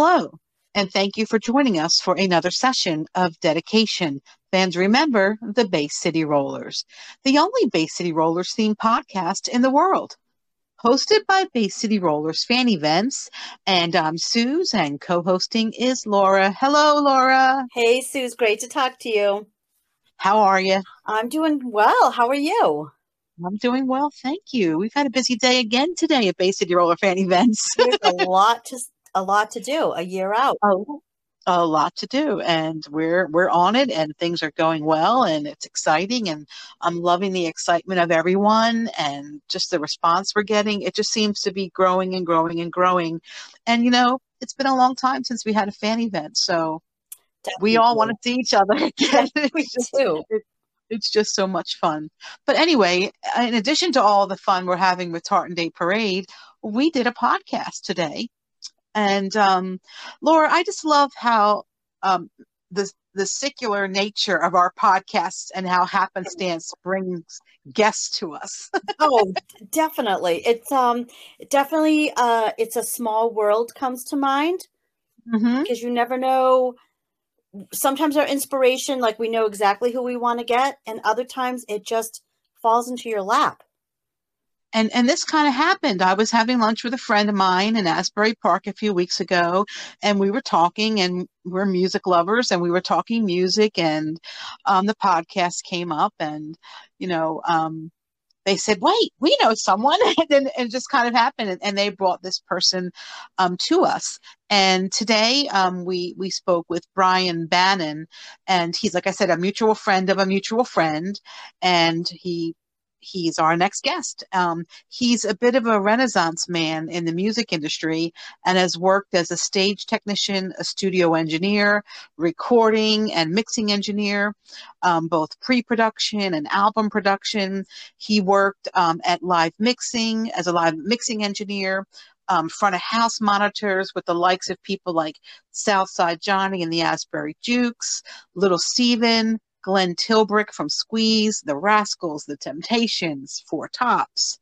Hello, and thank you for joining us for another session of dedication. Fans remember the Bay City Rollers, the only Bay City Rollers themed podcast in the world. Hosted by Bay City Rollers fan events, and I'm Suze, and co hosting is Laura. Hello, Laura. Hey, Suze, great to talk to you. How are you? I'm doing well. How are you? I'm doing well, thank you. We've had a busy day again today at Bay City Roller fan events. There's a lot to a lot to do. A year out. Oh, a lot to do, and we're we're on it, and things are going well, and it's exciting, and I'm loving the excitement of everyone, and just the response we're getting. It just seems to be growing and growing and growing, and you know, it's been a long time since we had a fan event, so Definitely. we all want to see each other again. we just, do. It, it's just so much fun. But anyway, in addition to all the fun we're having with Tartan Day Parade, we did a podcast today. And um, Laura, I just love how um, the the secular nature of our podcasts and how happenstance brings guests to us. oh, definitely. It's um definitely uh it's a small world comes to mind mm-hmm. because you never know sometimes our inspiration, like we know exactly who we want to get, and other times it just falls into your lap. And and this kind of happened. I was having lunch with a friend of mine in Asbury Park a few weeks ago, and we were talking, and we're music lovers, and we were talking music, and um, the podcast came up, and you know, um, they said, wait, we know someone. and it just kind of happened. And, and they brought this person um, to us. And today um, we, we spoke with Brian Bannon. And he's, like I said, a mutual friend of a mutual friend. And he he's our next guest. Um, he's a bit of a renaissance man in the music industry and has worked as a stage technician, a studio engineer, recording and mixing engineer, um, both pre production and album production. He worked um, at live mixing as a live mixing engineer. Um, front of house monitors with the likes of people like Southside Johnny and the Asbury Jukes, Little Steven, Glenn Tilbrook from Squeeze, The Rascals, The Temptations, Four Tops,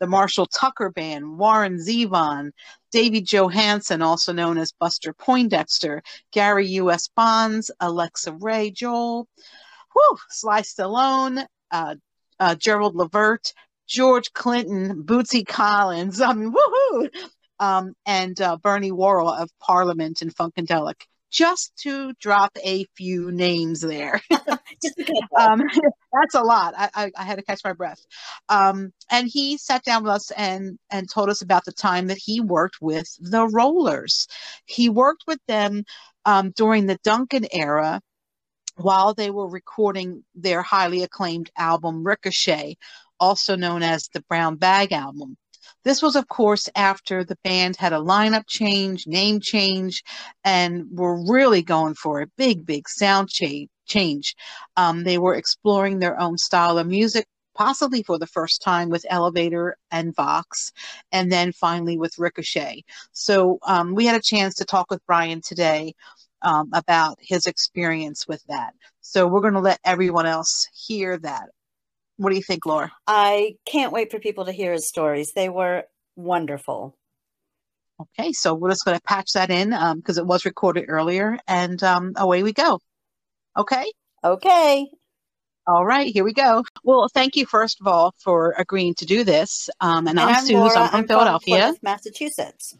the Marshall Tucker Band, Warren Zevon, Davey Johansen, also known as Buster Poindexter, Gary U.S. Bonds, Alexa Ray Joel, whew, Sly Stallone, uh, uh, Gerald Levert, George Clinton, Bootsy Collins, I mean, woohoo! Um, and uh, Bernie Worrell of Parliament and Funkadelic just to drop a few names there. um, that's a lot. I, I, I, had to catch my breath. Um, and he sat down with us and, and told us about the time that he worked with the Rollers. He worked with them um, during the Duncan era while they were recording their highly acclaimed album Ricochet, also known as the Brown Bag album. This was, of course, after the band had a lineup change, name change, and were really going for a big, big sound change. Um, they were exploring their own style of music, possibly for the first time with Elevator and Voxx, and then finally with Ricochet. So um, we had a chance to talk with Brian today um, about his experience with that. So we're going to let everyone else hear that. What do you think, Laura? I can't wait for people to hear his stories. They were wonderful. Okay, so we're just going to patch that in because um, it was recorded earlier, and um, away we go. Okay. Okay. All right, here we go. Well, thank you first of all for agreeing to do this. Um, and, and, I'm, I'm Suze. I'm from I'm Philadelphia, Massachusetts.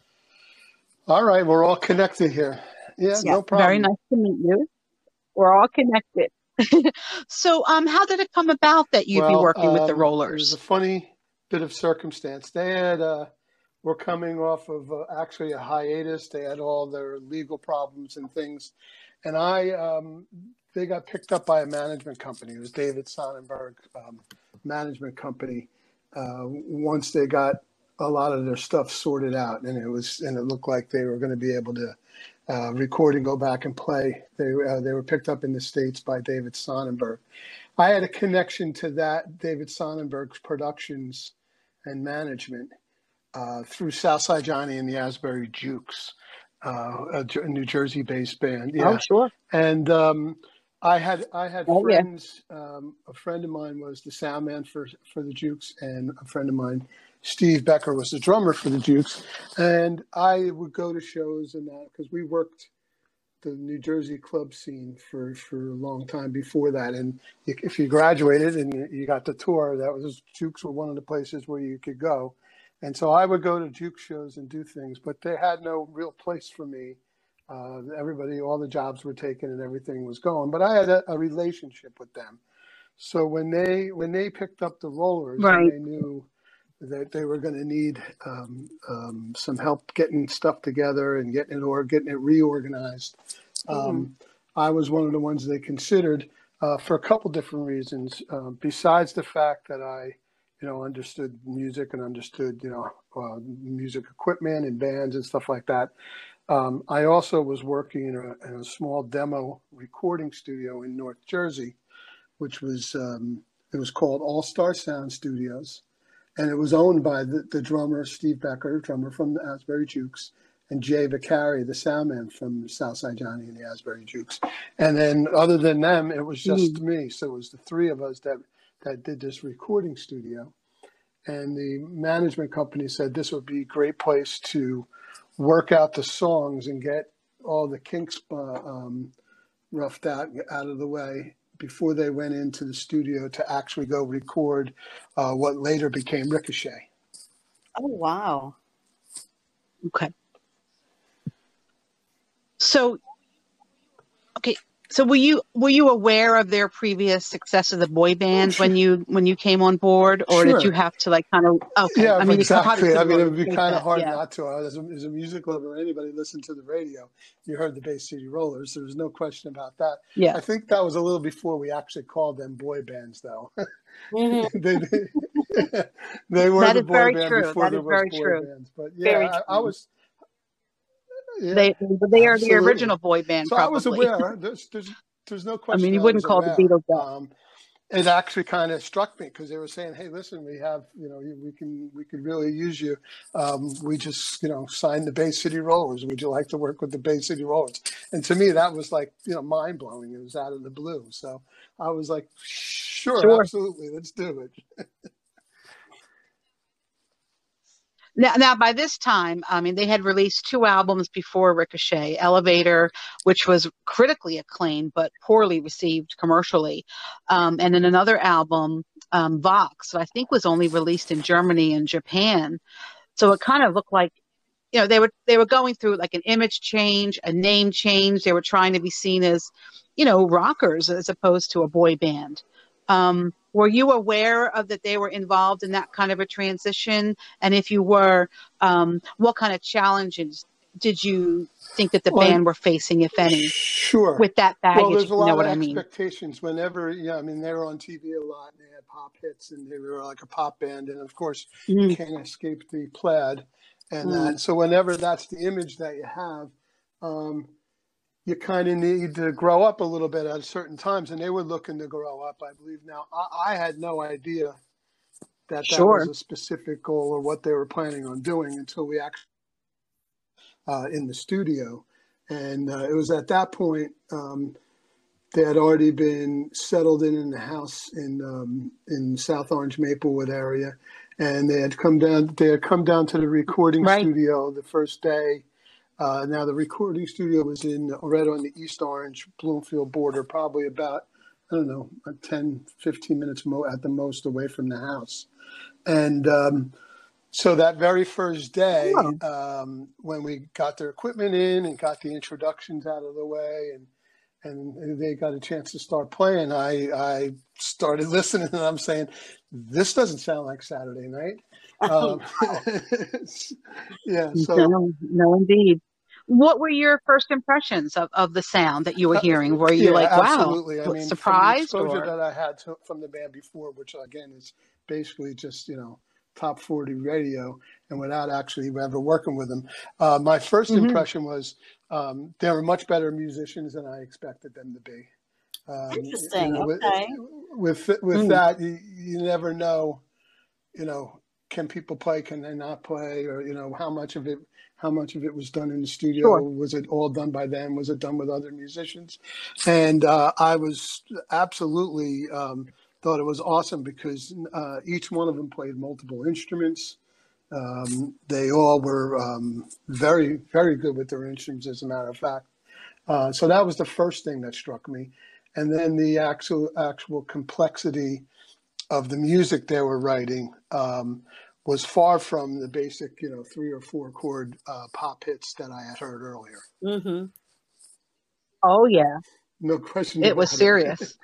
All right, we're all connected here. Yeah, yeah, no problem. Very nice to meet you. We're all connected. so, um, how did it come about that you'd well, be working um, with the um, Rollers? It was a funny bit of circumstance. They had uh, were coming off of uh, actually a hiatus. They had all their legal problems and things, and I um, they got picked up by a management company. It was David Sonnenberg um, management company. Uh, once they got a lot of their stuff sorted out, and it was and it looked like they were going to be able to uh, record and go back and play. They uh, they were picked up in the states by David Sonnenberg. I had a connection to that David Sonnenberg's productions and management uh, through Southside Johnny and the Asbury Jukes, uh, a New Jersey-based band. Yeah. Oh, sure. And um, I had I had oh, friends. Yeah. Um, a friend of mine was the sound man for for the Jukes, and a friend of mine Steve Becker was the drummer for the Jukes, and I would go to shows and that because we worked the New Jersey club scene for for a long time before that. And if you graduated and you got the tour, that was Jukes were one of the places where you could go. And so I would go to Juke shows and do things, but they had no real place for me. Uh, everybody, all the jobs were taken and everything was going, but I had a, a relationship with them. So when they when they picked up the rollers, right. they knew that they were going to need um, um, some help getting stuff together and getting it or getting it reorganized. Um, mm-hmm. I was one of the ones they considered uh, for a couple different reasons. Uh, besides the fact that I, you know, understood music and understood, you know, uh, music equipment and bands and stuff like that. Um, I also was working in a, in a, small demo recording studio in North Jersey, which was um, it was called All Star Sound Studios and it was owned by the, the drummer Steve Becker, drummer from the Asbury Jukes, and Jay Vicari, the soundman from Southside Johnny and the Asbury Jukes. And then other than them, it was just mm. me. So it was the three of us that that did this recording studio. And the management company said this would be a great place to work out the songs and get all the kinks uh, um, roughed out out of the way before they went into the studio to actually go record uh, what later became Ricochet. Oh wow! Okay. So, okay, so were you were you aware of their previous success of the boy bands when you when you came on board, or sure. did you have to like kind of? Okay, yeah, I mean, exactly. I mean, it would be kind of hard yeah. not to. As a, as a music lover, anybody listened to the radio, you heard the Bay City Rollers. There was no question about that. Yeah, I think that was a little before we actually called them boy bands, though. Mm-hmm. they, they, they, were that the boy band true. before that there was boy true. bands. But yeah, I, I was yeah, they they are the original boy band. So probably. I was aware. There's, there's, there's no question. I mean, you wouldn't call aware. the Beatles that. Um, it actually kind of struck me because they were saying, "Hey, listen, we have, you know, we can, we could really use you. Um, we just, you know, signed the Bay City Rollers. Would you like to work with the Bay City Rollers?" And to me, that was like, you know, mind blowing. It was out of the blue. So I was like, "Sure, sure. absolutely, let's do it." Now, now, by this time, I mean, they had released two albums before Ricochet Elevator, which was critically acclaimed but poorly received commercially. Um, and then another album, um, Voxx, I think was only released in Germany and Japan. So it kind of looked like, you know, they were they were going through like an image change, a name change. They were trying to be seen as, you know, rockers as opposed to a boy band. Um, were you aware of that they were involved in that kind of a transition? And if you were, um, what kind of challenges did you think that the well, band were facing, if any? Sure. With that baggage, well, there's a lot you know of I mean? expectations. Whenever, yeah, I mean, they were on TV a lot. And they had pop hits, and they were like a pop band, and of course, mm. you can't escape the plaid and mm. that. So whenever that's the image that you have, um, you kind of need to grow up a little bit at certain times, and they were looking to grow up. I believe now. I, I had no idea that that sure. was a specific goal or what they were planning on doing until we actually uh, in the studio, and uh, it was at that point um, they had already been settled in in the house in um, in South Orange Maplewood area, and they had come down. They had come down to the recording right. studio the first day uh, now the recording studio was in right on the East Orange Bloomfield border, probably about I don't know 10, 15 minutes mo- at the most away from the house, and um, so that very first day um, when we got their equipment in and got the introductions out of the way and and they got a chance to start playing, I I started listening and I'm saying, this doesn't sound like Saturday night. Um, yeah, so no, no, indeed what were your first impressions of, of the sound that you were uh, hearing? Were you yeah, like, wow, absolutely. I mean, surprised? From the exposure or? that I had to, from the band before, which again is basically just, you know, top 40 radio and without actually ever working with them. Uh, my 1st mm-hmm. impression was um, they were much better musicians than I expected them to be. Um, Interesting. You know, okay. With, with, with mm. that, you, you never know, you know, can people play? Can they not play? Or, you know, how much of it how much of it was done in the studio sure. was it all done by them was it done with other musicians and uh, i was absolutely um, thought it was awesome because uh, each one of them played multiple instruments Um, they all were um, very, very good with their instruments, as a matter of fact. Uh, so that was the first thing that struck me, and then the actual actual complexity of the music they were writing um, was far from the basic, you know, three or four chord uh, pop hits that I had heard earlier. Mm-hmm. Oh yeah, no question. It was serious.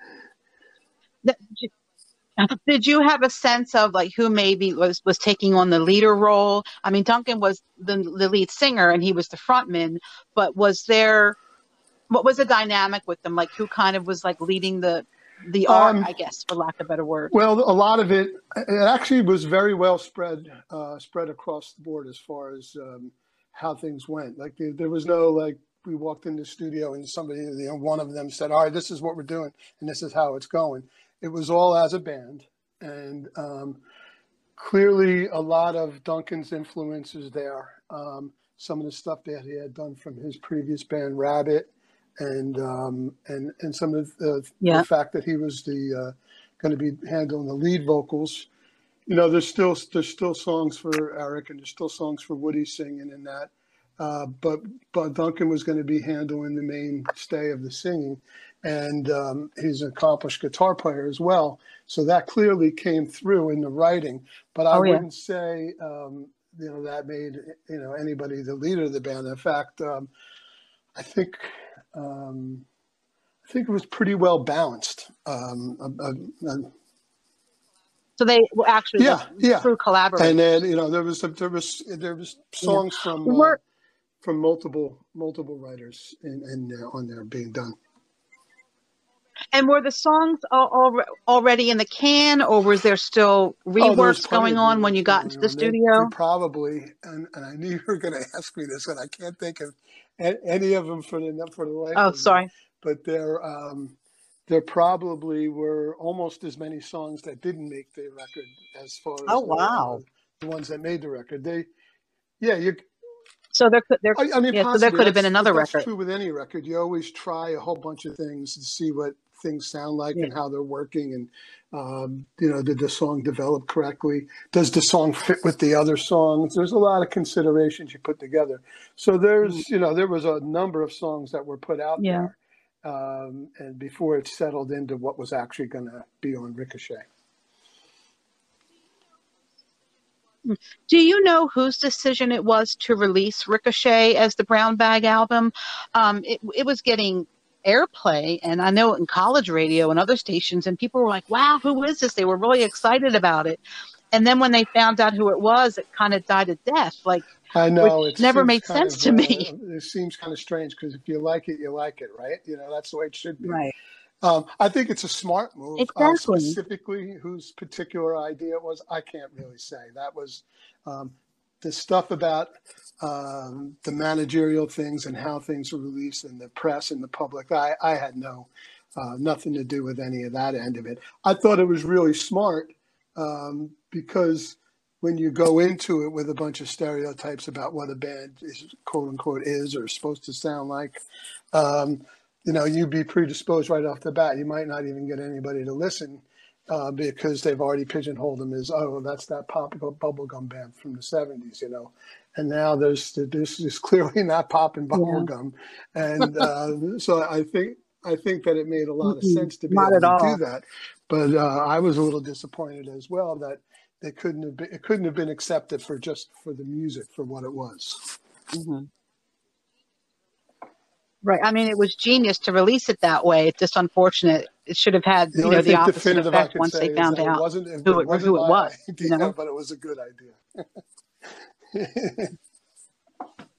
Did you have a sense of like who maybe was was taking on the leader role? I mean, Duncan was the the lead singer and he was the frontman, but was there what was the dynamic with them? Like who kind of was like leading the the art, um, I guess, for lack of a better word? Well, a lot of it it actually was very well spread uh, spread across the board as far as um, how things went. Like there, there was no like we walked in the studio and somebody, you know, one of them said, "All right, this is what we're doing, and this is how it's going." it was all as a band, and um, clearly a lot of Duncan's influences there. Um, some of the stuff that he had done from his previous band, Rabbitt, and um, and and some of the, yeah. the fact that he was the uh, going to be handling the lead vocals. You know, there's still there's still songs for Eric and there's still songs for Woody singing in that. Uh, but but Duncan was going to be handling the mainstay of the singing, and um, he's an accomplished guitar player as well. So that clearly came through in the writing. But I oh, wouldn't say um, you know that made you know anybody the leader of the band. In fact, um, I think um, I think it was pretty well balanced. Um, uh, uh, so they were actually yeah yeah through collaboration. And then you know there was there was there was songs yeah. from uh, from multiple multiple writers and and on there being done. And were the songs all, already in the can, or was there still oh, reworks oh, going on when you got into the studio? Probably, and, and I knew you were going to ask me this, and I can't think of any of them for the for the life. Oh, sorry. But there, um, there probably were almost as many songs that didn't make the record as far as oh wow the, the ones that made the record. They, yeah, you so there could there, I, I mean, yeah, so there could have been another that's record. True with any record, you always try a whole bunch of things to see what things sound like yeah. and how they're working, and um, you know, did the song develop correctly? Does the song fit with the other songs? There's a lot of considerations you put together. So there's, mm. you know, there was a number of songs that were put out yeah. there, um, and before it settled into what was actually going to be on Ricochet. Do you know whose decision it was to release Ricochet as the Brown Bag album? Um, it, it was getting airplay, and I know in college radio and other stations, and people were like, "Wow, who is this?" They were really excited about it, and then when they found out who it was, it kind of died a death. Like I know it never made sense of, to me. Uh, it seems kind of strange because if you like it, you like it, right? You know, that's the way it should be. Right. Um, I think it's a smart move. Uh, exactly. Uh, specifically, whose particular idea it was, I can't really say. That was um, the stuff about um, the managerial things and how things were released in the press and the public. I, I had no uh, nothing to do with any of that end of it. I thought it was really smart um, because when you go into it with a bunch of stereotypes about what a band is quote unquote is or supposed to sound like, um, you know, you'd be predisposed right off the bat. You might not even get anybody to listen uh, because they've already pigeonholed them as, oh, that's that pop bubblegum band from the 70s, you know. And now there's this is clearly not pop and bubblegum. Yeah. And uh, so I think I think that it made a lot of sense to be not able to all. do that. But uh, I was a little disappointed as well that they couldn't have been, it couldn't have been accepted for just for the music for what it was. Mm-hmm. Right. I mean, it was genius to release it that way. It's just unfortunate. It should have had the you know the opposite effect once they found out it it, who, it, who it was. Idea, you know? But it was a good idea.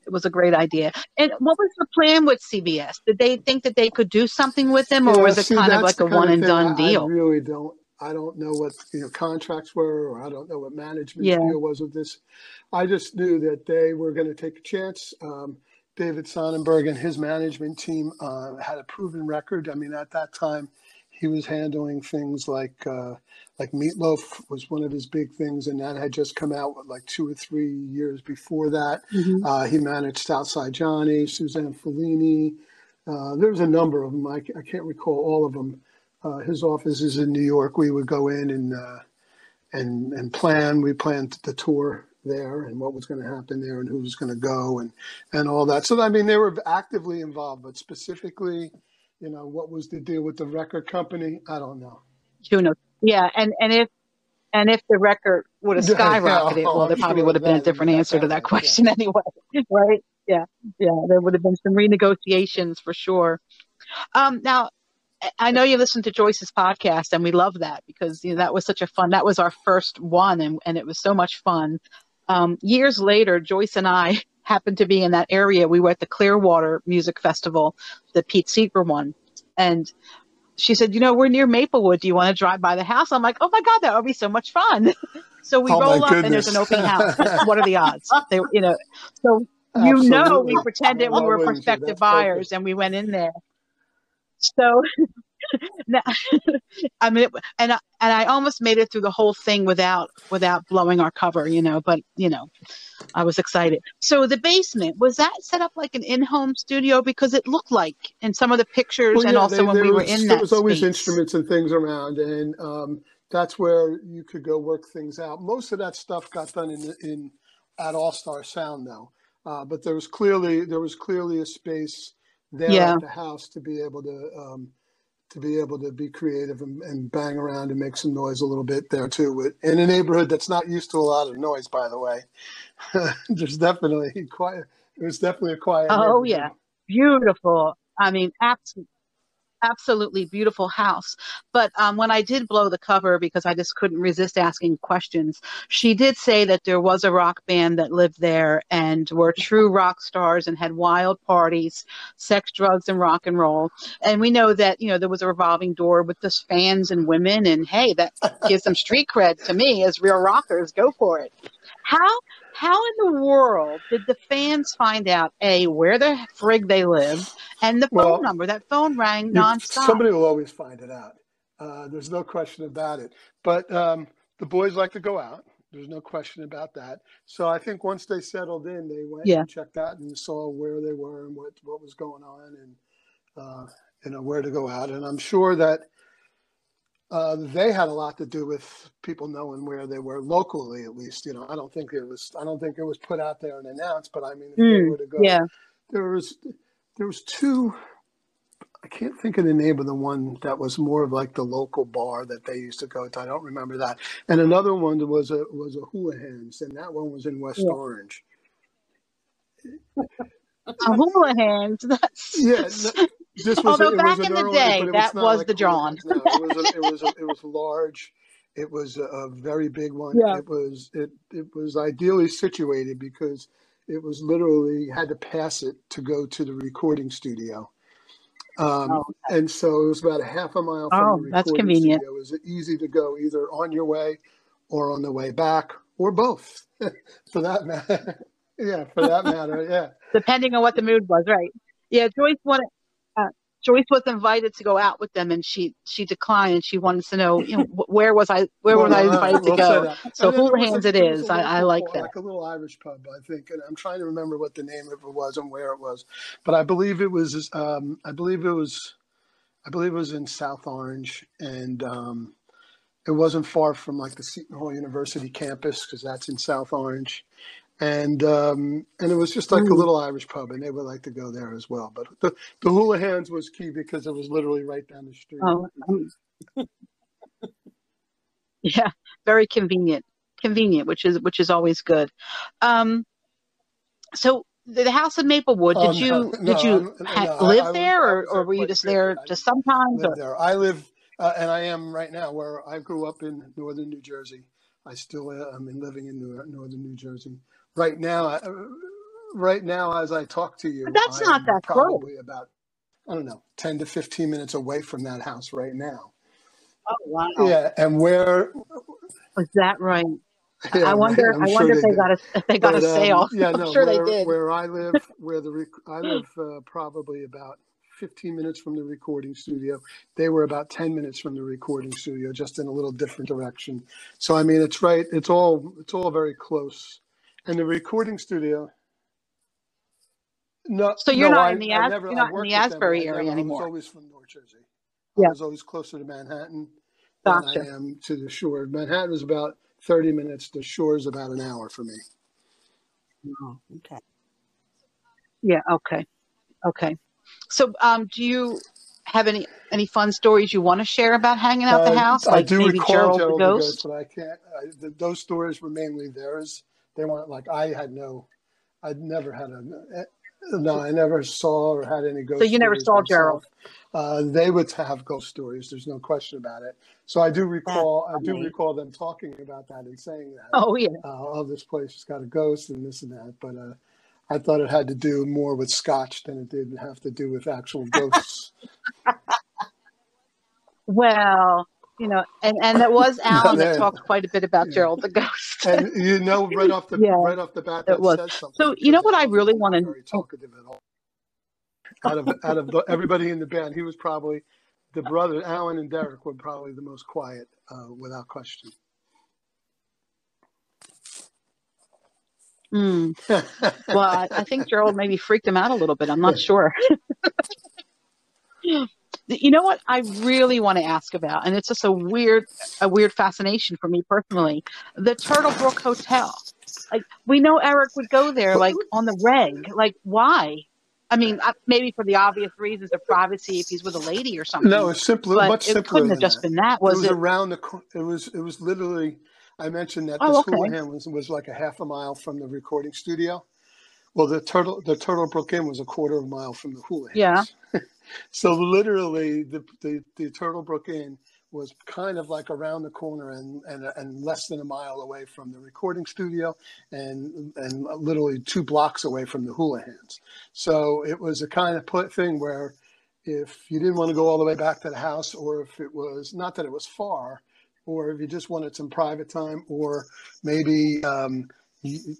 it was a great idea. And what was the plan with CBS? Did they think that they could do something with them, or yeah, was it see, kind of like a one and done I, deal? I really don't. I don't know what you know contracts were, or I don't know what management yeah. deal was with this. I just knew that they were going to take a chance. Um, David Sonnenberg and his management team uh, had a proven record. I mean, at that time, he was handling things like uh, like Meatloaf was one of his big things, and that had just come out what, like two or three years before that. Mm-hmm. Uh, he managed Southside Johnny, Suzanne Fellini. Uh, there was a number of them. I, I can't recall all of them. Uh, his office is in New York. We would go in and uh, and and plan. We planned the tour there and what was going to happen there and who was going to go and and all that. So I mean, they were actively involved, but specifically, you know, what was the deal with the record company? I don't know. Who knows? Yeah, and and if and if the record would have skyrocketed, yeah, oh, well, there probably sure would have been a different answer to that question yeah. anyway, right? Yeah, yeah, there would have been some renegotiations for sure. Um, now, I know you listened to Joyce's podcast, and we love that because you know that was such a fun. That was our first one, and and it was so much fun. Um, years later, Joyce and I happened to be in that area. We were at the Clearwater Music Festival, the Pete Seeger one, and she said, "You know, we're near Maplewood. Do you want to drive by the house?" I'm like, "Oh my god, that would be so much fun!" so we oh roll up, and there's an open house. what are the odds? They, you know, so you Absolutely. know, we pretended we were prospective buyers, perfect. and we went in there. So I mean, and and I almost made it through the whole thing without without blowing our cover, you know. But you know, I was excited. So the basement was that set up like an in-home studio because it looked like in some of the pictures, well, and also they, when we was, were in. There was always space. instruments and things around, and um, that's where you could go work things out. Most of that stuff got done in in at All Star Sound, though. Uh, but there was clearly there was clearly a space there yeah. at the house to be able to um, to be able to be creative and, and, bang around and make some noise a little bit there too. In a neighborhood that's not used to a lot of noise, by the way, there's definitely quiet. It was definitely a quiet. Oh yeah, beautiful. I mean, absolutely absolutely beautiful house. But um, when I did blow the cover because I just couldn't resist asking questions, she did say that there was a rock band that lived there and were true rock stars and had wild parties, sex, drugs, and rock and roll. And we know that you know there was a revolving door with just fans and women, and hey, that gives them street cred to me as real rockers. Go for it. How how in the world did the fans find out a where the frig they live and the phone well, number? That phone rang nonstop. Somebody will always find it out. Uh, there's no question about it. But um, the boys like to go out. There's no question about that. So I think once they settled in, they went yeah. and checked out and saw where they were and what what was going on and uh, you know where to go out. And I'm sure that uh, they had a lot to do with people knowing where they were locally, at least. You know, I don't think it was. I don't think it was put out there and announced. But I mean, if mm, were to go, yeah. there was there was two. I can't think of the name of the one that was more of like the local bar that they used to go to. I don't remember that. And another one was a was a Houlihan's, and that one was in West yeah. Orange. A Houlihan's. That's yeah. This was Although back in the day, that was, like the John. No, it was a, it was a, it was large. It was a very big one. Yeah. It was it it was ideally situated because it was literally had to pass it to go to the recording studio. Um, oh. And so it was about a half a mile from oh, the recording that's convenient. studio. It was easy to go either on your way or on the way back or both for that matter. yeah, for that matter. Yeah. Depending on what the mood was, right. Yeah, Joyce wanted Joyce was invited to go out with them, and she she declined. She wanted to know, you know, where was I? Where well, was I invited to go? So Houlihan's it is. I, I like that. Like a little Irish pub, I think, and I'm trying to remember what the name of it was and where it was, but I believe it was. Um, I believe it was. I believe it was in South Orange, and um, it wasn't far from like the Seton Hall University campus because that's in South Orange and um, and it was just like a mm. little Irish pub, and they would like to go there as well. But the the Houlihan's was key because it was literally right down the street. Oh, um, yeah, very convenient, convenient, which is which is always good. Um, so the house in Maplewood, did oh, you no, did you no, live I, there, I or, or were you just there just sometimes? There. I live, uh, and I am right now where I grew up in northern New Jersey. I still am living in northern New Jersey right now, uh, right now, as I talk to you, but that's I not that probably close. about I don't know, ten to fifteen minutes away from that house right now. Oh wow! Yeah, and where is that right? Yeah, I wonder. I'm i wonder sure if they, got a if they got but, a um, sale. Um, yeah, no, I'm sure where, they did. Where I live, where the rec- I live, uh, probably about 15 minutes from the recording studio. They were about 10 minutes from the recording studio, just in a little different direction. So I mean, it's right. It's all it's all very close in the recording studio. No, so you're no, not I, in the As- never, you're not in the Asbury them, area anymore. I was always from North Jersey. Yeah. I was always closer to Manhattan gotcha. than I am to the shore. Manhattan is about 30 minutes. The shore is about an hour for me. Oh, okay. Yeah. Okay. Okay. So, um, do you have any any fun stories you want to share about hanging out the Uh, house? I do maybe recall Gerald, Gerald the the ghost? Ghost, but I can't. I, th those stories were mainly theirs. They weren't like I had no. I'd never had a. eh, No, I never saw or had any ghost. So you never saw myself. Gerald? Uh, they would have ghost stories. There's no question about it. So I do recall. I do recall them talking about that and saying that. Oh yeah. uh, oh, this place has got a ghost and this and that. But uh, I thought it had to do more with scotch than it did have to do with actual ghosts. Well, you know, and and it was Alan that talked quite a bit about. Gerald the ghost. and you know, right off the Yeah, right off the bat, it was. says something. So you know what I really want to. very talkative at all. Out of out of the, everybody in the band, he was probably the brother. Alan and Derek were probably the most quiet, uh, without question. Hmm. Well, I, I think Gerald maybe freaked him out a little bit. I'm not sure. You know what I really want to ask about, and it's just a weird, a weird fascination for me personally. The Turtle Brook Hotel. Like we know Eric would go there, like on the reg. Like why? I mean, maybe for the obvious reasons of privacy, if he's with a lady or something. no, it's simpler, but much it couldn't have just that. been that, it was was it? around the. It was it was literally. I mentioned that Oh, this okay. Houlihan was was like a half a mile from the recording studio. Well, the turtle the Turtle Brook Inn was a quarter of a mile from the Hula Houlihan. Yeah. So literally, the, the the Turtle Brook Inn was kind of like around the corner and, and and less than a mile away from the recording studio, and and literally two blocks away from the Houlihan's. So it was a kind of put thing where, if you didn't want to go all the way back to the house, or if it was not that it was far, or if you just wanted some private time, or maybe um,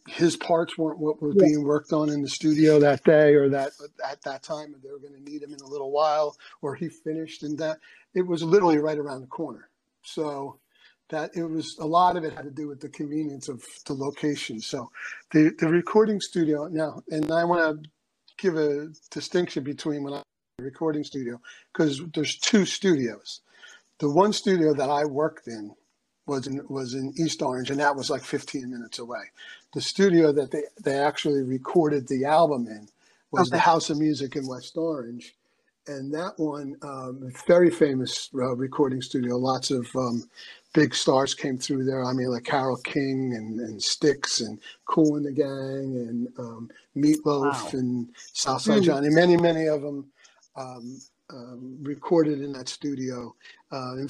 his parts weren't what were Yeah. being worked on in the studio that day or that at that time, and they were going to need him in a little while, or he finished, and that it was literally right around the corner. So that it was a lot of it had to do with the convenience of the location. So the the recording studio now, and I want to give a distinction between when I recording studio because there's two studios. The one studio that I worked in was in was in East Orange, and that was like 15 minutes away. The studio that they they actually recorded the album in was the House of Music in West Orange, and that one um, very famous uh, recording studio. Lots of um, big stars came through there. I mean, like Carole King and, and Styx and Cool and the Gang and um, Meatloaf Wow. and Southside Mm. Johnny. Many many of them um, um, recorded in that studio uh, in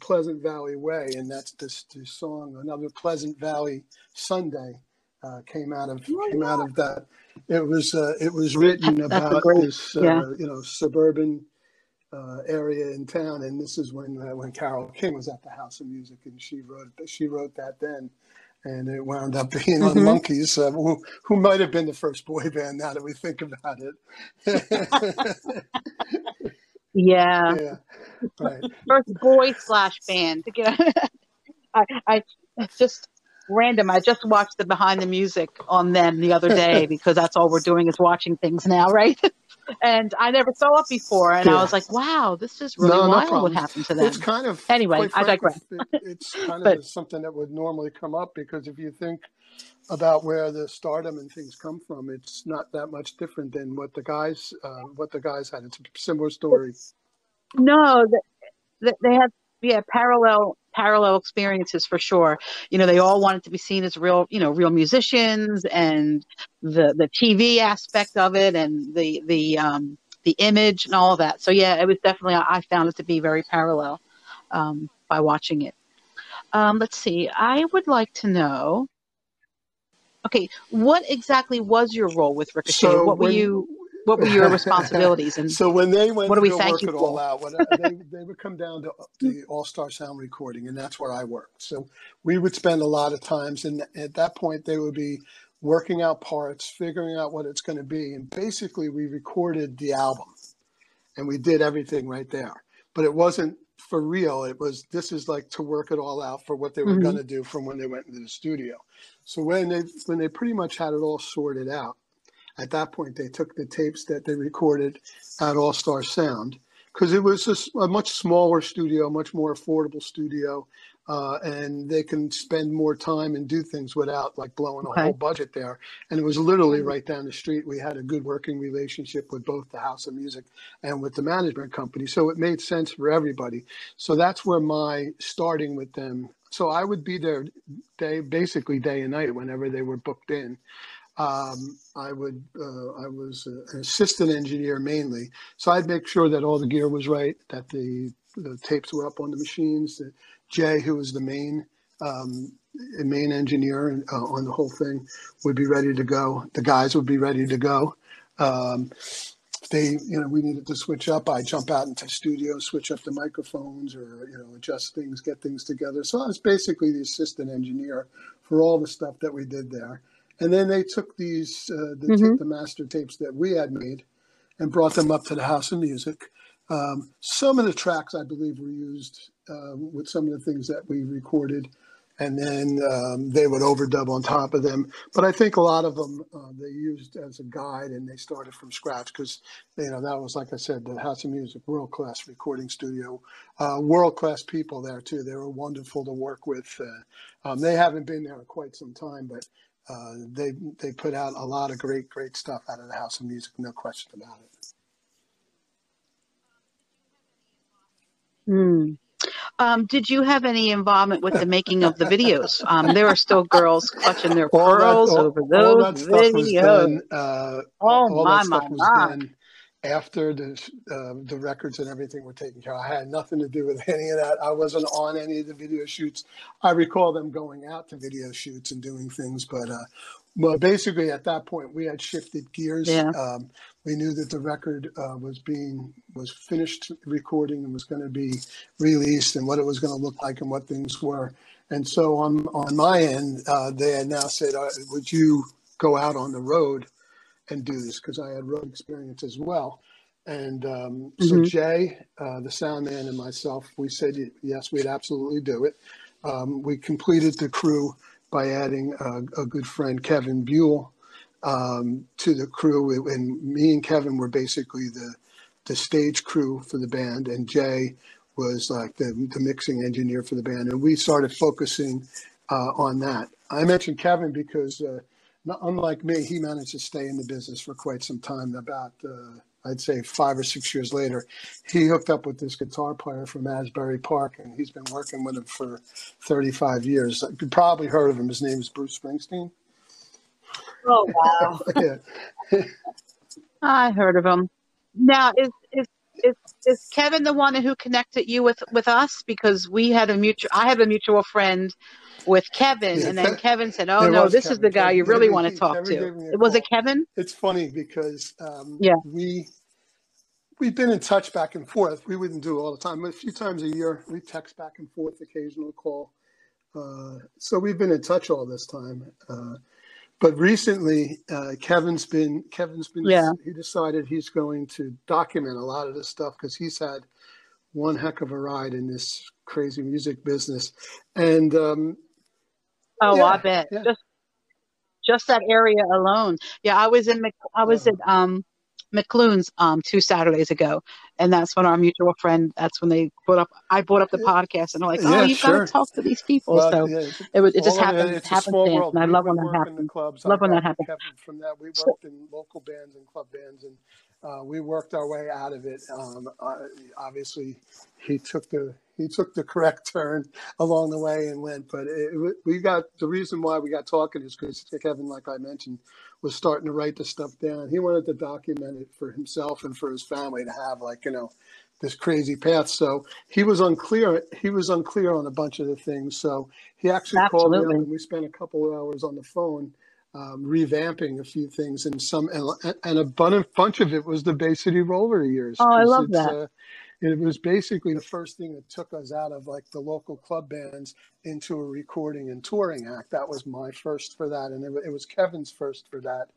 Pleasant Valley Way, and that's this, this song. Another Pleasant Valley Sunday uh, came out of Oh, came out of that. It was uh, it was written That's about great- this uh, yeah. you know suburban uh, area in town, and this is when uh, when Carole King was at the House of Music, and she wrote she wrote that then. And it wound up being on Mhm. Monkees, uh, who, who might have been the first boy band now that we think about it. Yeah. yeah, right. First boy slash band. To get, I, I just random. I just watched the behind the music on them the other day because that's all we're doing is watching things now, right? and I never saw it before, and I was like, "Wow, this is really No, no wild. what problem. happened to them?" It's kind of Anyway, I digress. it- It's kind But- of something that would normally come up because if you think about where the stardom and things come from, it's not that much different than what the guys uh, what the guys had. It's a similar story. No, th- th- they have yeah parallel parallel experiences for sure. You know, they all wanted to be seen as real, you know, real musicians, and the the TV aspect of it, and the the um, the image and all of that. So yeah, it was definitely I found it to be very parallel um, by watching it. Um, let's see. I would like to know. Okay, what exactly was your role with Ricochet? So what were when- you? What were your responsibilities? And So when they went What do to we thank work you it all out, when, uh, they, they would come down to the All Star Sound recording, and that's where I worked. So we would spend a lot of times, and at that point, they would be working out parts, figuring out what it's going to be, and basically we recorded the album, and we did everything right there. But it wasn't for real. It was this is like to work it all out for what they were Mhm. going to do from when they went into the studio. So when they when they pretty much had it all sorted out, at that point they took the tapes that they recorded at All Star Sound because it was a much smaller studio, much more affordable studio. Uh, and they can spend more time and do things without like blowing a whole budget there. And it was literally right down the street. We had a good working relationship with both the House of Music and with the management company, so it made sense for everybody. So that's where my starting with them. So I would be there day basically day and night whenever they were booked in. Um, I would uh, I was an assistant engineer mainly, so I'd make sure that all the gear was right, that the the tapes were up on the machines. That Jay, who was the main um, main engineer uh, on the whole thing, would be ready to go. The guys would be ready to go. Um, they, you know, we needed to switch up. I jump out into studio, switch up the microphones, or you know, adjust things, get things together. So I was basically the assistant engineer for all the stuff that we did there. And then they took these, uh, the, mm-hmm. the master tapes that we had made, and brought them up to the House of Music. Um, some of the tracks, I believe, were used um, with some of the things that we recorded, and then um, they would overdub on top of them. But I think a lot of them uh, they used as a guide, and they started from scratch because you know that was, like I said, the House of Music, world class recording studio, uh, world class people there too. They were wonderful to work with. Uh, um, they haven't been there in quite some time, but uh, they they put out a lot of great great stuff out of the House of Music, no question about it. Hmm. Um, did you have any involvement with the making of the videos? Um, there are still girls clutching their pearls all, over those videos. Done, uh, oh my my my! after the uh, the records and everything were taken care of. I had nothing to do with any of that. I wasn't on any of the video shoots. I recall them going out to video shoots and doing things, but uh, well, basically at that point we had shifted gears. Yeah. Um, we knew that the record uh, was being was finished recording and was going to be released, and what it was going to look like and what things were. And so on on my end, uh, they had now said, uh, "Would you go out on the road?" and do this because I had road experience as well. And um, so mm-hmm. Jay, uh, the sound man, and myself, we said yes, we'd absolutely do it. Um, we completed the crew by adding a, a good friend, Kevin Buell, um, to the crew. And me and Kevin were basically the the stage crew for the band, and Jay was like the, the mixing engineer for the band. And we started focusing uh, on that. I mentioned Kevin because uh, unlike me, he managed to stay in the business for quite some time. About uh, I'd say five or six years later, he hooked up with this guitar player from Asbury Park, and he's been working with him for 35 years. You probably heard of him. His name is Bruce Springsteen. Oh wow! yeah, I heard of him. Now, is is is is Kevin the one who connected you with with us? Because we had a mutual. I have a mutual friend with Kevin, yeah, and then Kevin said, "Oh no, this Kevin. is the guy you really want to talk to." Was it Kevin? It's funny because um, yeah, we we've been in touch back and forth. We wouldn't do it all the time, but a few times a year we text back and forth, occasional call. Uh, so we've been in touch all this time. Uh, but recently, uh, Kevin's been Kevin's been yeah. he decided he's going to document a lot of this stuff because he's had one heck of a ride in this crazy music business, and um, Oh, yeah, I bet. Yeah. Just just that area alone. Yeah, I was in I was at um McLuhan's um two Saturdays ago, and that's when our mutual friend. That's when they brought up. I brought up the podcast, and they're like, "Oh, yeah, you sure. got to talk to these people." Well, so yeah, it was. It just happened. It happens, and I love when that happens. Clubs. Love when that happens. From that, we worked in local bands and club bands, and uh, we worked our way out of it. Um, uh, obviously, he took the he took the correct turn along the way and went. But it, we got the reason why we got talking is because Kevin, like I mentioned, was starting to write the stuff down. He wanted to document it for himself and for his family to have like you know this crazy path. So he was unclear. He was unclear on a bunch of the things. So he actually Absolutely. called me and we spent a couple of hours on the phone um, revamping a few things and some and, and a bunch of it was the Bay City Roller years. Oh, I love that. Uh, it was basically the first thing that took us out of like the local club bands into a recording and touring act. That was my first for that, and it, it was Kevin's first for that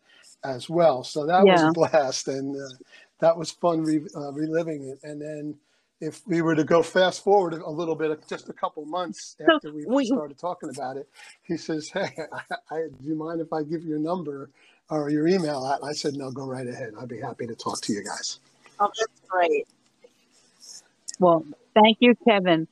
as well. So that yeah. was a blast, and uh, that was fun re- uh, reliving it. And then if we were to go fast forward a little bit, just a couple months after we, we started talking about it, he says, "Hey, I, I, do you mind if I give your number or your email?" And I said, "No, go right ahead. I'd be happy to talk to you guys." Oh, that's great. Well, thank you, Kevin.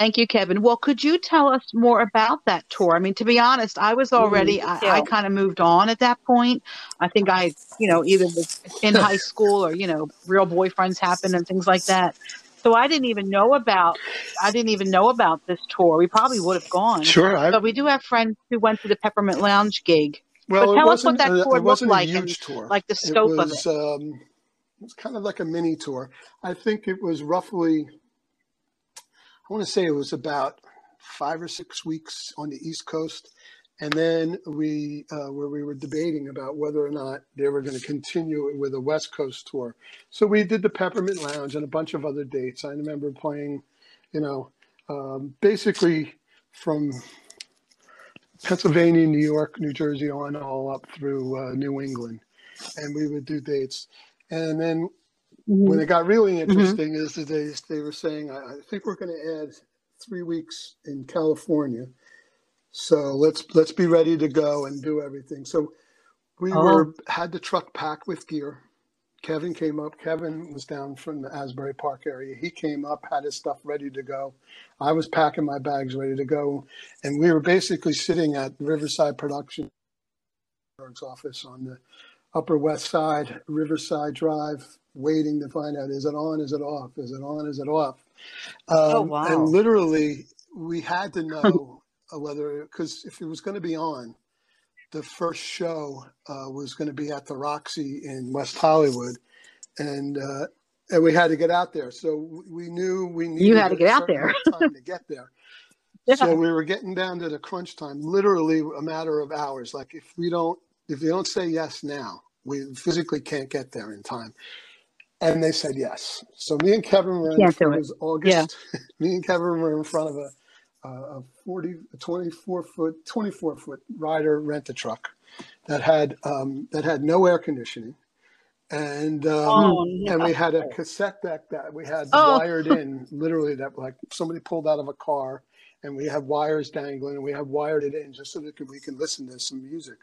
Thank you, Kevin. Well, could you tell us more about that tour? I mean, to be honest, I was already, mm, I, I kind of moved on at that point. I think I, you know, either was in high school or, you know, real boyfriends happened and things like that. So I didn't even know about, I didn't even know about this tour. We probably would have gone. Sure. I, but we do have friends who went to the Peppermint Lounge gig. Well, but tell us what that tour looked like. A huge tour. Like the scope it was, of it. Um, it was kind of like a mini tour. I think it was roughly, I want to say it was about five or six weeks on the East Coast. And then we, uh, where we were debating about whether or not they were going to continue with a West Coast tour. So we did the Peppermint Lounge and a bunch of other dates. I remember playing, you know, um, basically from Pennsylvania, New York, New Jersey, on all up through uh, New England. And we would do dates. And then mm-hmm. when it got really mm-hmm. interesting mm-hmm. is the days they were saying, I, I think we're going to add three weeks in California. So let's let's be ready to go and do everything. So we oh. were had the truck packed with gear. Kevin came up. Kevin was down from the Asbury Park area. He came up, had his stuff ready to go. I was packing my bags ready to go, and we were basically sitting at Riverside Production office on the Upper West Side, Riverside Drive, waiting to find out is it on, is it off, is it on, is it off. Oh, um, oh wow! And literally, we had to know whether because if it was going to be on, the first show uh, was going to be at the Roxy in West Hollywood, and uh, and we had to get out there. So we knew we needed you had to get out there time to get there. yeah. So we were getting down to the crunch time, literally a matter of hours. Like if we don't if you don't say yes now, we physically can't get there in time. And they said yes. So me and Kevin were in front, it was August. Yeah. me and Kevin were in front of a a 40, a 24 foot, 24 foot Ryder rent a truck that had um, that had no air conditioning, and um, oh, no. and we had a cassette deck that we had oh. wired in, literally that like somebody pulled out of a car, and we had wires dangling, and we had wired it in just so that we can listen to some music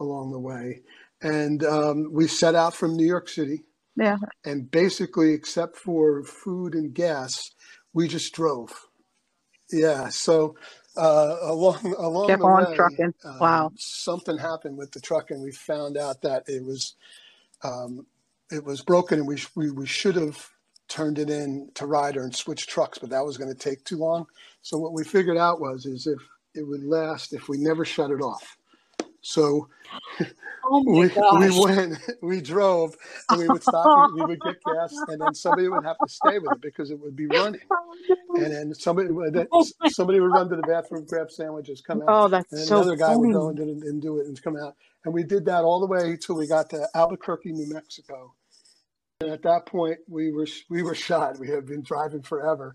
along the way, and um, we set out from New York City. Yeah. And basically, except for food and gas, we just drove yeah. So uh, along along Kept the on way, trucking. Um, wow. Something happened with the truck, and we found out that it was um, it was broken, and we we, we should have turned it in to Ryder and switched trucks, but that was going to take too long. So what we figured out was is if it would last if we never shut it off. So oh we, gosh. we went, we drove, and we would stop, we would get gas, and then somebody would have to stay with it because it would be running. And then somebody would, oh somebody would run to the bathroom, grab sandwiches, come out. Oh, that's and so another guy funny. would go and, and do it and come out. And we did that all the way till we got to Albuquerque, New Mexico. And at that point, we were we were shot. We had been driving forever.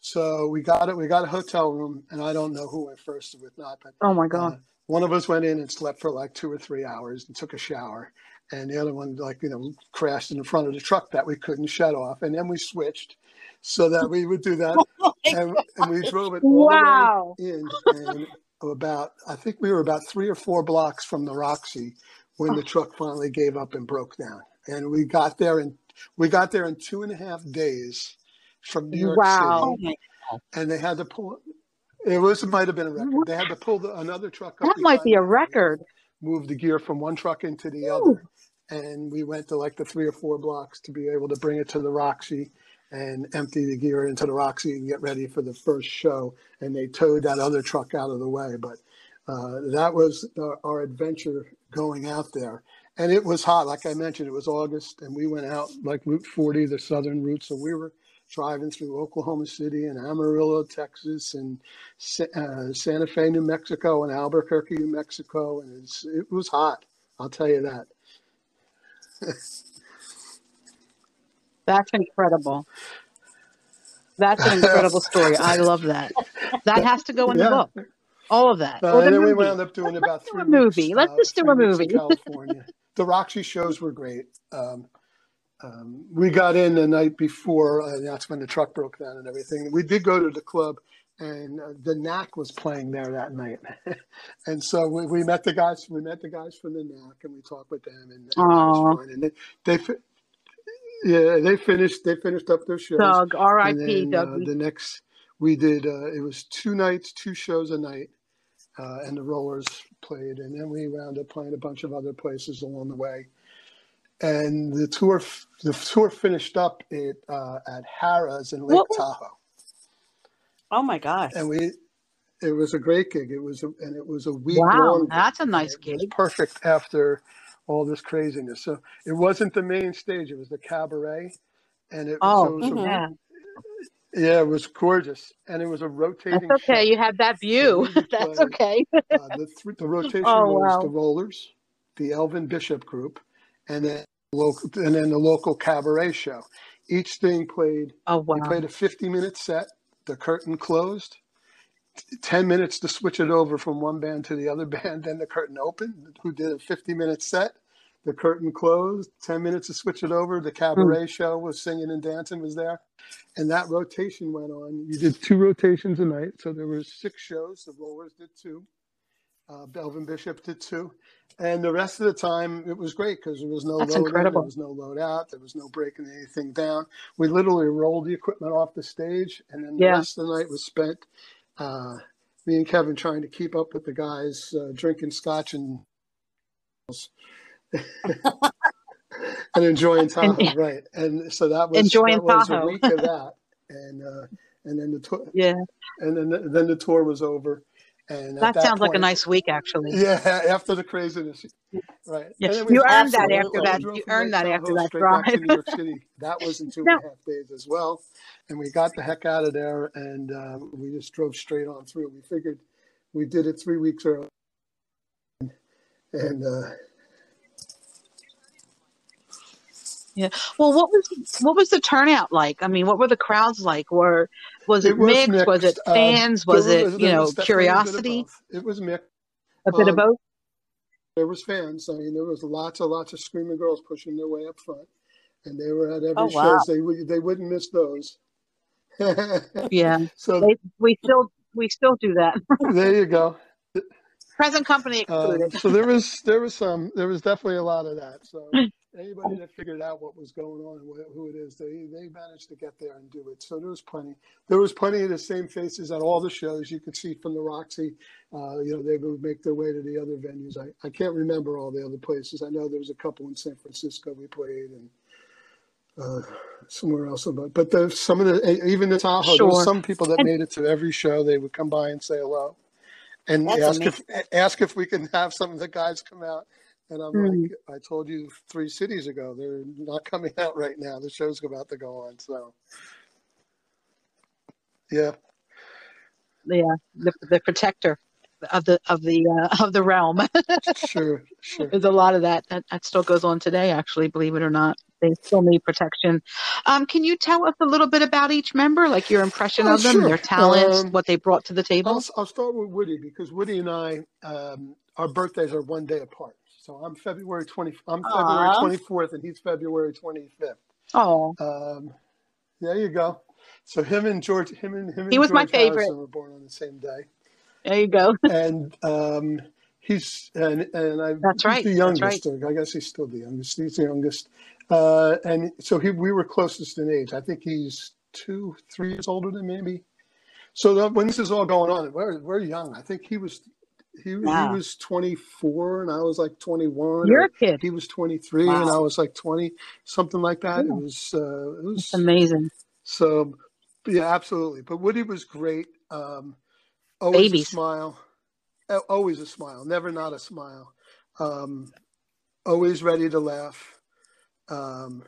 So we got it. We got a hotel room, and I don't know who went first with, not, but oh my god, uh, one of us went in and slept for like two or three hours and took a shower. And the other one, like, you know, crashed in the front of the truck that we couldn't shut off. And then we switched so that we would do that. Oh and, and, we drove it all wow. in. And about, I think we were about three or four blocks from the Roxy when the truck finally gave up and broke down. And we got there and we got there in two and a half days from New York wow. City. And they had to pull it was it might have been a record. They had to pull the, another truck up. That might be a record. Move the gear from one truck into the Ooh. other, and we went to like the three or four blocks to be able to bring it to the Roxy and empty the gear into the Roxy and get ready for the first show. And they towed that other truck out of the way, but uh, that was our, our adventure going out there. And it was hot, like I mentioned. It was August, and we went out like Route 40, the southern route. So we were driving through Oklahoma City and Amarillo, Texas, and uh, Santa Fe, New Mexico, and Albuquerque, New Mexico, and it was hot. I'll tell you that. That's incredible. That's an incredible story. I love that. That has to go in yeah. the book. All of that. Uh, and then movie. we wound up doing about three. a movie. Let's uh, just do a movie. California. the Roxy shows were great. Um, um, we got in the night before, and that's when the truck broke down and everything. We did go to the club, and uh, the Knack was playing there that night, and so we, we, met the guys. We met the guys from the Knack, and we talked with them, and, and, and they, they, yeah, they finished. They finished up their show. Doug, R.I.P. Doug. Uh, the next we did. Uh, it was two nights, two shows a night, uh, and the Rollers played, and then we wound up playing a bunch of other places along the way. And the tour, the tour finished up at uh, at Harrah's in Lake what? Tahoe. Oh my gosh! And we, it was a great gig. It was, a, and it was a week wow, long. That's a nice gig. Perfect after all this craziness. So it wasn't the main stage; it was the cabaret, and it, oh, so it was yeah. A, yeah, it was gorgeous, and it was a rotating. That's okay. Show. You had that view. So That's okay. uh, the, th- the rotation oh, was wow. the Rollers, the Elvin Bishop Group, and then local, and then the local cabaret show. Each thing played. Oh wow! We played a fifty-minute set. The curtain closed. 10 minutes to switch it over from one band to the other band. Then the curtain opened, who did a 50 minute set. The curtain closed, 10 minutes to switch it over. The cabaret mm. show was singing and dancing was there. And that rotation went on. You did two rotations a night. So there were six shows. The Rollers did two. Uh, Elvin Bishop did too. And the rest of the time, it was great because there was no That's load incredible. in, there was no load out, there was no breaking anything down. We literally rolled the equipment off the stage, and then the yeah. rest of the night was spent uh, me and Kevin trying to keep up with the guys uh, drinking scotch and and enjoying Tahoe, and, right? And so that was enjoying that was Tahoe. a week of that, and uh, and then the tour, yeah, and then the, then the tour was over. And that, that sounds point, like a nice week, actually. Yeah, after the craziness, right? Yeah, you earned that after that. You earned that after that drive. New York City. That was in two no. and a half days as well, and we got the heck out of there, and um, we just drove straight on through. We figured we did it three weeks early, and. Uh, yeah. Well, what was what was the turnout like? I mean, what were the crowds like? Were was it, it was mixed? mixed? Was it um, fans? Um, was it you know curiosity? It was mixed. A bit um, of both. There was fans. I mean, there was lots and lots of screaming girls pushing their way up front, and they were at every oh, wow. show. They they wouldn't miss those. yeah. So they, we still we still do that. there you go. Present company excluded. Um, so there was there was some there was definitely a lot of that. So anybody that figured out what was going on and who it is, they they managed to get there and do it. So there was plenty. There was plenty of the same faces at all the shows. You could see from the Roxy. Uh, you know, they would make their way to the other venues. I, I can't remember all the other places. I know there was a couple in San Francisco we played and uh, somewhere else. But but the, some of the even the Tahoe, sure. some people that made it to every show. They would come by and say hello, and That's ask amazing. if ask if we can have some of the guys come out and I'm mm. like, I told you three cities ago, they're not coming out right now. The show's about to go on. So, yeah. Yeah. The, the protector of the of the uh, of the realm. sure, sure. There's a lot of that. that. that still goes on today. Actually, believe it or not, they still need protection. Um, can you tell us a little bit about each member, like your impression oh, of them, sure. their talents, um, what they brought to the table? I'll, I'll, start with Woody because Woody and I, um, our birthdays are one day apart. So I'm February 20. I'm February 24th, and he's February 25th. Oh. Um, there you go. So him and George, him and him. He was George my favorite. Harrison were born on the same day. There you go. and um, he's and and I. That's right. The youngest. Right. I guess he's still the youngest. He's the youngest. Uh, and so he, we were closest in age. I think he's two, three years older than maybe. So that, when this is all going on, we're we're young. I think he was he, wow. he was 24 and I was like 21. You're a kid. He was 23 wow. and I was like 20, something like that. Yeah. It was, uh, it was That's amazing. So, yeah, absolutely. But Woody was great. Um, always Babies. a smile, always a smile, never not a smile. Um, always ready to laugh. Um,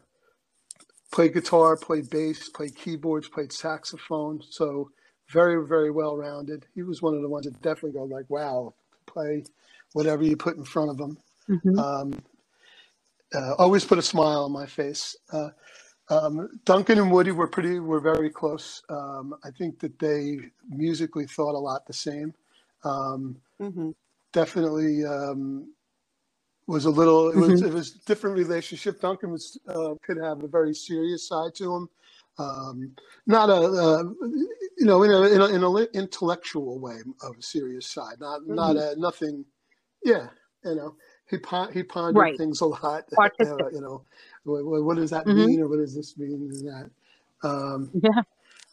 played guitar, played bass, played keyboards, played saxophone. So very, very well rounded. He was one of the ones that definitely go like, wow, play whatever you put in front of him. Mm-hmm. Um, uh, always put a smile on my face. Uh, um, Duncan and Woody were pretty, were very close. Um, I think that they musically thought a lot the same. Um, mm-hmm. Definitely um, was a little. It was mm-hmm. it was different relationship. Duncan was uh, could have a very serious side to him um, not a, uh, you know in a, in a, in a intellectual way of a serious side, not mm-hmm. not a nothing. Yeah, you know, he pon- he pondered right. things a lot. Uh, you know, what, what, does that mm-hmm. mean, or what does this mean, and that. Um, yeah.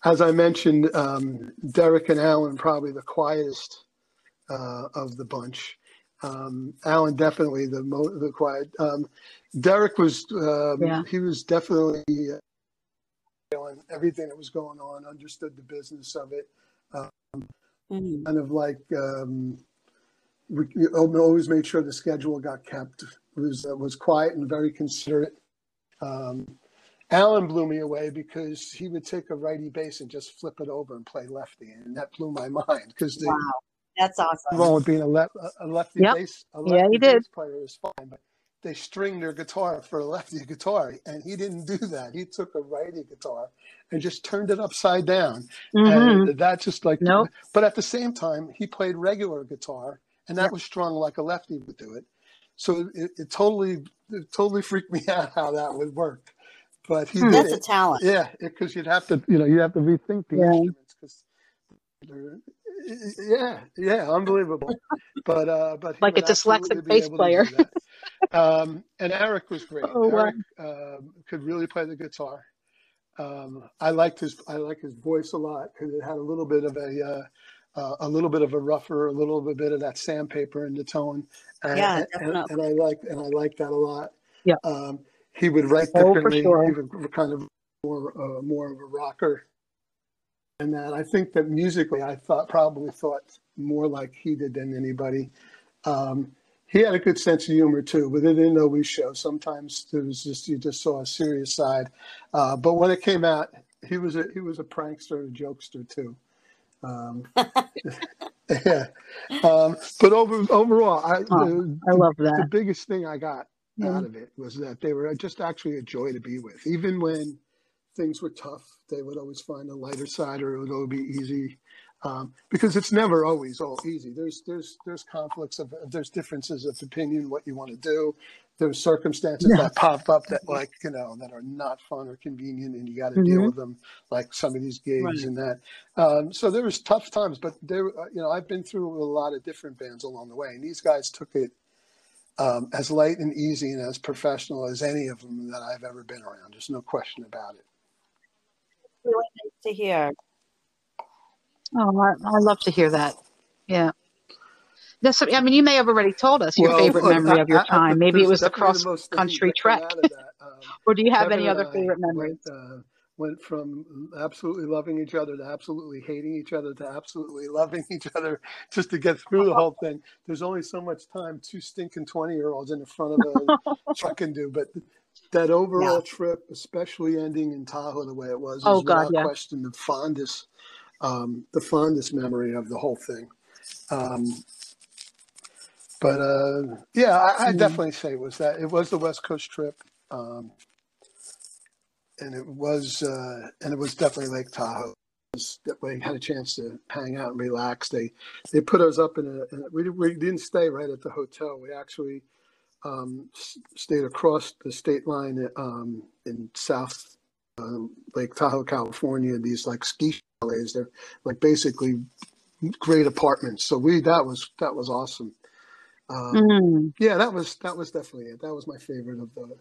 as I mentioned, um, Derek and Alan probably the quietest uh, of the bunch. Um, Alan definitely the mo- the quiet. Um, Derek was um, yeah. he was definitely uh, everything that was going on, understood the business of it, um, mm-hmm. kind of like um, we, we, always made sure the schedule got kept. It was uh, was quiet and very considerate. Um, Alan blew me away because he would take a righty bass and just flip it over and play lefty, and that blew my mind because wow. That's awesome. Wrong with being a, a lefty yep. bass. A lefty yeah, he did. player is fine, but they string their guitar for a lefty guitar, and he didn't do that. He took a righty guitar and just turned it upside down, mm-hmm. and that just like. Nope. But at the same time, he played regular guitar, and that yep. was strung like a lefty would do it. So it, it totally, it totally freaked me out how that would work. But he mm, did That's it. a talent. Yeah, because you'd have to, you know, you have to rethink the yeah. instruments because yeah, yeah, unbelievable. But uh, but like a dyslexic bass player. Um, and Eric was great. Oh, Eric wow. Um, could really play the guitar. Um, I liked his I like his voice a lot because it had a little bit of a uh, uh, a little bit of a rougher, a little bit of that sandpaper in the tone. And, yeah, and, and, I like and I like that a lot. Yeah. Um, he would write oh, differently. Sure. He would kind of more uh, more of a rocker and that I think that musically, I thought probably thought more like he did than anybody. Um, he had a good sense of humor too, but it didn't always show. Sometimes there was just you just saw a serious side. Uh, but when it came out, he was a he was a prankster, a jokester too. Um, yeah, um, but over overall, I oh, the, I love that. The biggest thing I got yeah. out of it was that they were just actually a joy to be with, even when things were tough, they would always find a lighter side, or it would always be easy. Um, because it's never always all easy. There's there's there's conflicts of there's differences of opinion, what you want to do. There's circumstances yeah. that pop up that like you know that are not fun or convenient, and you got to mm-hmm. deal with them, like some of these gigs right. and that. Um, so there was tough times, but there uh, you know I've been through a lot of different bands along the way, and these guys took it um, as light and easy and as professional as any of them that I've ever been around. There's no question about it really nice to hear. Oh, I, I love to hear that. Yeah. That's, I mean, you may have already told us your well, favorite memory I, of your time. I, Maybe it was the cross country trek. Um, or do you have any other favorite memories? Went, uh, went from absolutely loving each other to absolutely hating each other to absolutely loving each other just to get through the whole thing. There's only so much time two stinking 20 year olds in the front of a truck can do. But that overall yeah. trip, especially ending in Tahoe the way it was, oh, is God, without yeah. question the fondest, um, the fondest memory of the whole thing. Um, but uh, yeah, I, I, hmm. definitely say it was that. It was the West Coast trip, um, and it was uh, and it was definitely Lake Tahoe. That We had a chance to hang out and relax. They they put us up in a. In a we, we didn't stay right at the hotel. We actually um, stayed across the state line um, in South uh, Lake Tahoe, California. These like ski they're like basically great apartments. So we that was that was awesome. Um, mm-hmm. Yeah, that was that was definitely it. That was my favorite of the.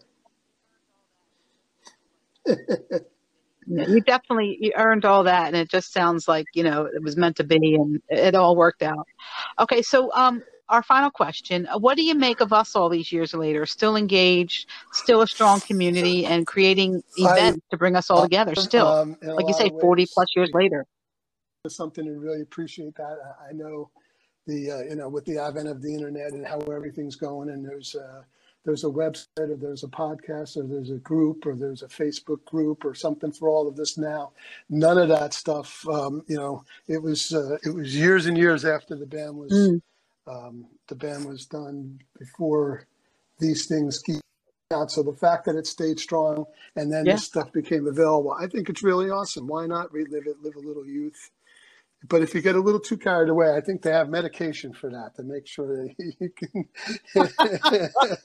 you definitely you earned all that, and it just sounds like you know it was meant to be, and it all worked out. Okay, so um, our final question uh, what do you make of us all these years later still engaged still a strong community and creating events I, to bring us all together still um, like you say 40 ways, plus years later something to really appreciate that i know the uh, you know with the advent of the internet and how everything's going and there's uh, there's a website or there's a podcast or there's a group or there's a Facebook group or something for all of this now. None of that stuff. Um, you know, it was uh, it was years and years after the band was mm. Um, the band was done before these things came out. So the fact that it stayed strong and then yeah. this stuff became available, I think it's really awesome. Why not relive it, live a little youth? But if you get a little too carried away, I think they have medication for that to make sure that you can.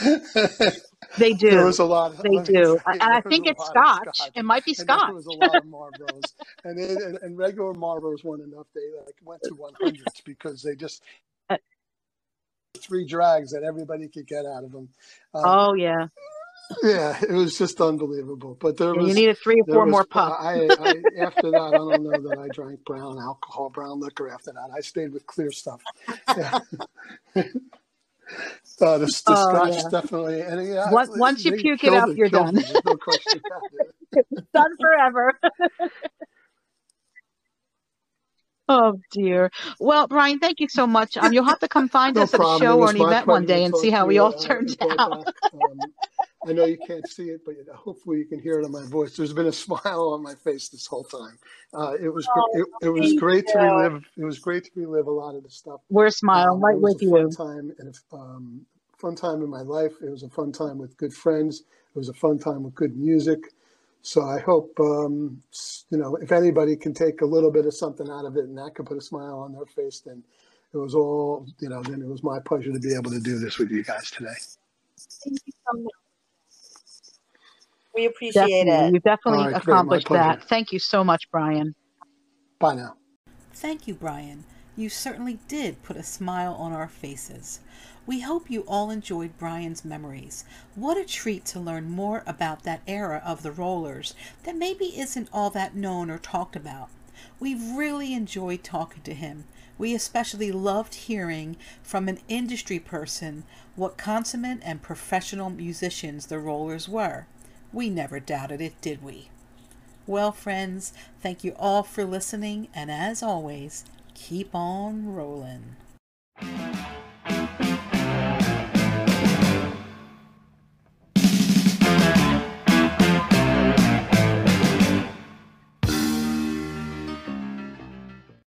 They do. There was a lot. Of, they do, and I think it's scotch. scotch. It might be scotch. There was a lot of Marlboros, and, and, and regular Marlboros weren't enough. They like went to one hundreds because they just three drags that everybody could get out of them. Um, oh yeah. yeah, it was just unbelievable. But there Yeah, was you needed three or four was- more puffs. I, I after that, I don't know that I drank brown alcohol, brown liquor. After that, I stayed with clear stuff. Yeah. Uh, the, the Oh, scotch yeah. definitely. And yeah, Once- once you puke it up, you're done. no question. Done forever. Oh dear. Well, Brian, thank you so much. Um, you'll have to come find No us at a. It show or an event one day and see how we all turned out. Um, I know you can't see it, but hopefully you can hear it in my voice. There's been a smile on my face this whole time. Uh, it was gr- it, it was great to relive. It was great to relive a lot of the stuff. We're smiling Um, right it was with a you. Fun time and a um, fun time in my life. It was a fun time with good friends. It was a fun time with good music. So I hope um, you know if anybody can take a little bit of something out of it and that can put a smile on their face, then it was all you know. Then it was my pleasure to be able to do this with you guys today. Thank you so much. We appreciate Definitely. it. You definitely All right, great. My accomplished that. Thank you so much, Brian. Bye now. Thank you, Brian. You certainly did put a smile on our faces. We hope you all enjoyed Brian's memories. What a treat to learn more about that era of the rollers that maybe isn't all that known or talked about. We've really enjoyed talking to him. We especially loved hearing from an industry person what consummate and professional musicians the rollers were. We never doubted it, did we? Well, friends, thank you all for listening, and as always, keep on rolling.